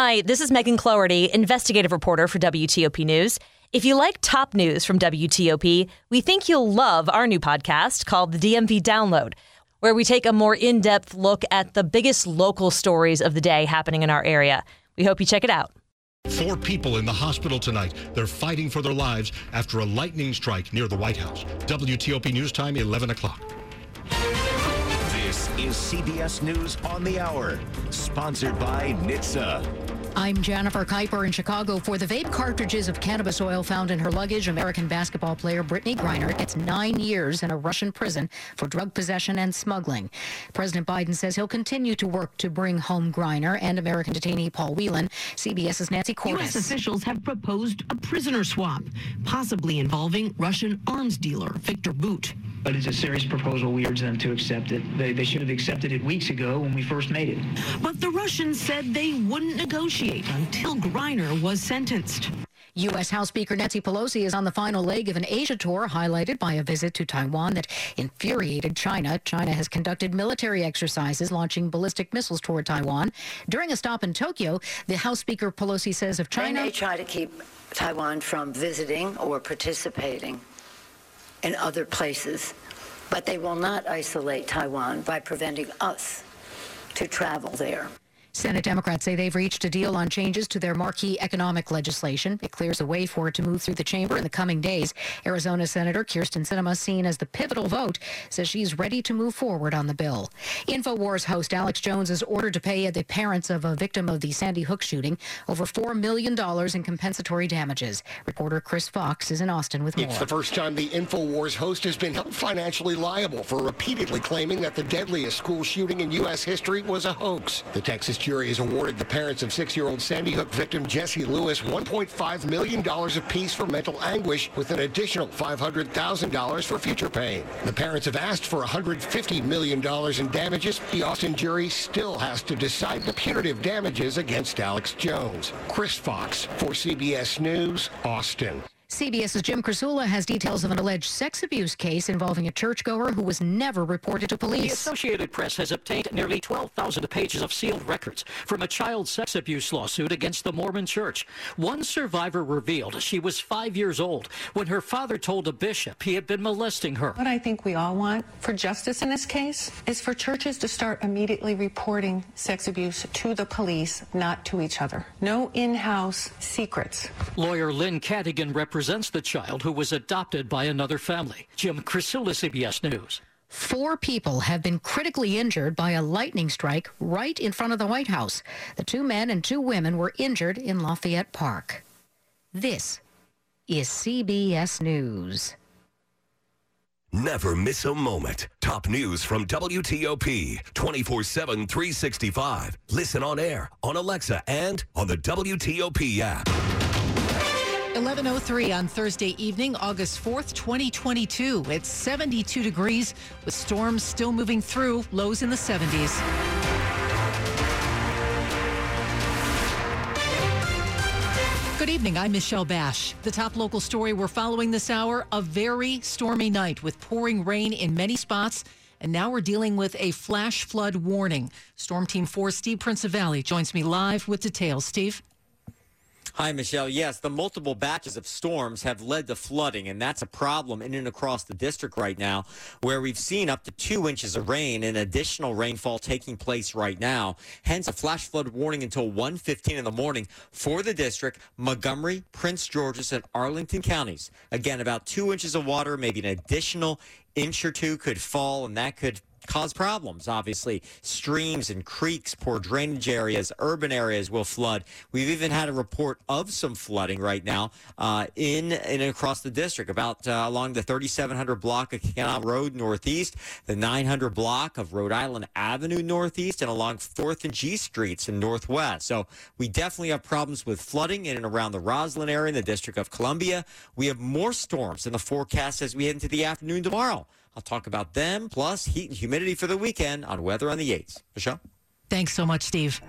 Hi, this is Megan Cloherty, investigative reporter for WTOP News. If you like top news from WTOP, we think you'll love our new podcast called the DMV Download, where we take a more in depth look at the biggest local stories of the day happening in our area. We hope you check it out. Four people in the hospital tonight. They're fighting for their lives after a lightning strike near the White House. WTOP News Time, 11 o'clock. Is CBS News on the Hour, sponsored by NHTSA. I'm Jennifer Keiper in Chicago. For the vape cartridges of cannabis oil found in her luggage, American basketball player Brittney Griner gets nine years in a Russian prison for drug possession and smuggling. President Biden says he'll continue to work to bring home Griner and American detainee Paul Whelan. CBS's Nancy Cordes. U.S. officials have proposed a prisoner swap, possibly involving Russian arms dealer Viktor Bout. But it's a serious proposal. We urge them to accept it. They, they should have accepted it weeks ago when we first made it. But the Russians said they wouldn't negotiate until Griner was sentenced. U.S. House Speaker Nancy Pelosi is on the final leg of an Asia tour highlighted by a visit to Taiwan that infuriated China. China has conducted military exercises launching ballistic missiles toward Taiwan. During a stop in Tokyo, the House Speaker Pelosi says if China. They may try to keep Taiwan from visiting or participating in other places, but they will not isolate Taiwan by preventing us to travel there. Senate Democrats say they've reached a deal on changes to their marquee economic legislation. It clears a way for it to move through the chamber in the coming days. Arizona Senator Kyrsten Sinema, seen as the pivotal vote, says she's ready to move forward on the bill. InfoWars host Alex Jones is ordered to pay the parents of a victim of the Sandy Hook shooting over $4 million in compensatory damages. Reporter Chris Fox is in Austin with more. It's the first time the InfoWars host has been held financially liable for repeatedly claiming that the deadliest school shooting in U.S. history was a hoax. The Texas jury has awarded the parents of six-year-old Sandy Hook victim Jesse Lewis $1.5 million apiece for mental anguish with an additional $500,000 for future pain. The parents have asked for $150 million in damages. The Austin jury still has to decide the punitive damages against Alex Jones. Chris Fox for CBS News, Austin. CBS's Jim Krasula has details of an alleged sex abuse case involving a churchgoer who was never reported to police. The. Associated Press has obtained nearly 12,000 pages of sealed records from a child sex abuse lawsuit against the Mormon Church. One survivor revealed she was five years old when her father told a bishop he had been molesting her. What I think we all want for justice in this case is for churches to start immediately reporting sex abuse to the police, not to each other. No in-house secrets. Lawyer Lynne Cadigan represents the child who was adopted by another family. Jim Krasula, CBS News. Four people have been critically injured by a lightning strike right in front of the White House. The two men and two women were injured in Lafayette Park. This is CBS News. Never miss a moment. Top news from WTOP 24 7, 365. Listen on air, on Alexa, and on the WTOP app. 1103 on Thursday evening, August 4th, 2022. It's 72 degrees with storms still moving through, lows in the 70s. Good evening. I'm Michelle Basch. The top local story we're following this hour a very stormy night with pouring rain in many spots. And now we're dealing with a flash flood warning. Storm Team 4 Steve Prinzivalli joins me live with details. Steve? Hi, Michelle. Yes, the multiple batches of storms have led to flooding, and that's a problem in and across the district right now, where we've seen up to two inches of rain and additional rainfall taking place right now. Hence, a flash flood warning until 1:15 in the morning for the district, Montgomery, Prince George's, and Arlington counties. Again, about two inches of water, maybe an additional inch or two could fall, and that could cause problems. Obviously, streams and creeks, poor drainage areas, urban areas will flood. We've even had a report of some flooding right now uh, in and across the district, about uh, along the 3700 block of Canal Road Northeast, the 900 block of Rhode Island Avenue Northeast, and along 4th and G Streets in Northwest. So we definitely have problems with flooding in and around the Roslyn area in the District of Columbia. We have more storms in the forecast as we head into the afternoon tomorrow. I'll talk about them, plus heat and humidity for the weekend on Weather on the 8s. Michelle? Thanks so much, Steve.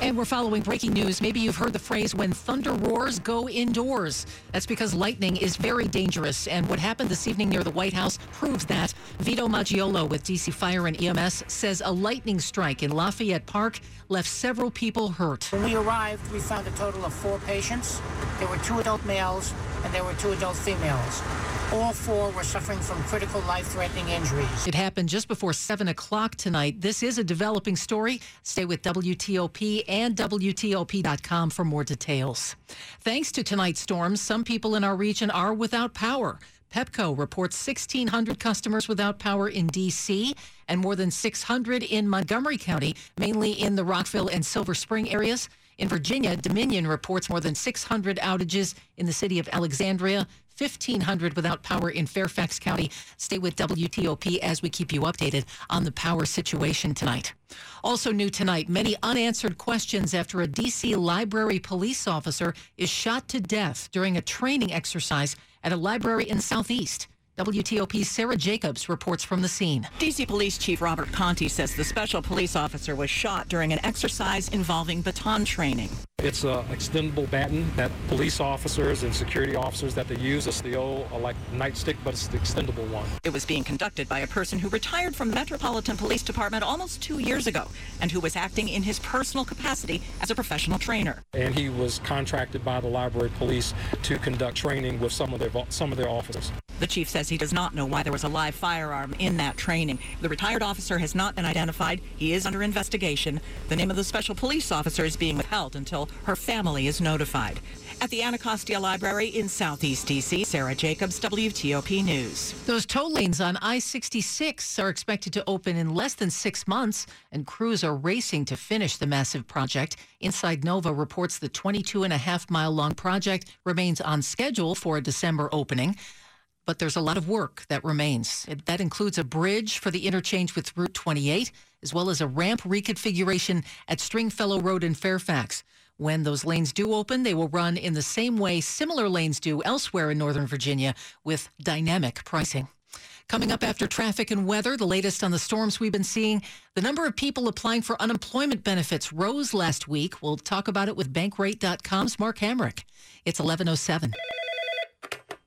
And we're following breaking news. Maybe you've heard the phrase when thunder roars, go indoors. That's because lightning is very dangerous. And what happened this evening near the White House proves that. Vito Maggiolo with DC Fire and EMS says a lightning strike in Lafayette Park left several people hurt. When we arrived, we found a total of four patients. There were two adult males and there were two adult females. All four were suffering from critical life threatening injuries. It happened just before 7 o'clock tonight. This is a developing story. Stay with WTOP and WTOP.com for more details. Thanks to tonight's storms, some people in our region are without power. Pepco reports 1,600 customers without power in D.C. and more than 600 in Montgomery County, mainly in the Rockville and Silver Spring areas. In Virginia, Dominion reports more than 600 outages in the city of Alexandria, 1,500 without power in Fairfax County. Stay with WTOP as we keep you updated on the power situation tonight. Also new tonight, many unanswered questions after a D.C. library police officer is shot to death during a training exercise at a library in Southeast. WTOP's Sarah Jacobs reports from the scene. DC Police Chief Robert Contee says the special police officer was shot during an exercise involving baton training. It's an extendable baton that police officers and security officers that they use. It's the old uh, like nightstick, but it's the extendable one. It was being conducted by a person who retired from the Metropolitan Police Department almost two years ago and who was acting in his personal capacity as a professional trainer. And he was contracted by the library police to conduct training with some of their some of their officers. The chief says he does not know why there was a live firearm in that training. The retired officer has not been identified. He is under investigation. The name of the special police officer is being withheld until her family is notified. At the Anacostia Library in Southeast D.C., Sarah Jacobs, WTOP News. Those tow lanes on I 66 are expected to open in less than six months, and crews are racing to finish the massive project. Inside Nova reports the 22 and a half mile long project remains on schedule for a December opening but there's a lot of work that remains. That includes a bridge for the interchange with Route 28, as well as a ramp reconfiguration at Stringfellow Road in Fairfax. When those lanes do open, they will run in the same way similar lanes do elsewhere in Northern Virginia with dynamic pricing. Coming up after traffic and weather, the latest on the storms we've been seeing. The number of people applying for unemployment benefits rose last week. We'll talk about it with Bankrate.com's Mark Hamrick. It's 1107.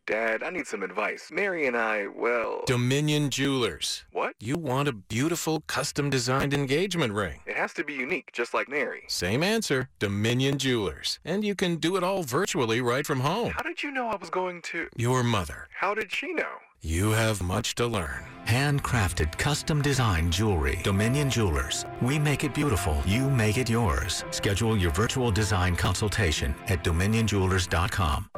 Dad, I need some advice. Mary and I, well. Dominion Jewelers. What? You want a beautiful, custom designed engagement ring. It has to be unique, just like Mary. Same answer Dominion Jewelers. And you can do it all virtually right from home. How did you know I was going to? Your mother. How did she know? You have much to learn. Handcrafted, custom designed jewelry. Dominion Jewelers. We make it beautiful. You make it yours. Schedule your virtual design consultation at dominionjewelers.com.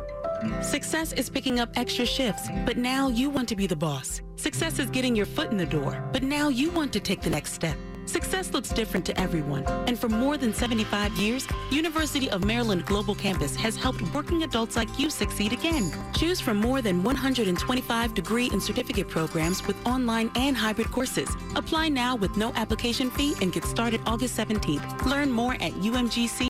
Success is picking up extra shifts, but now you want to be the boss. Success is getting your foot in the door, but now you want to take the next step. Success looks different to everyone, and for more than 75 years, University of Maryland Global Campus has helped working adults like you succeed again. Choose from more than 125 degree and certificate programs with online and hybrid courses. Apply now with no application fee and get started August 17th. Learn more at umgc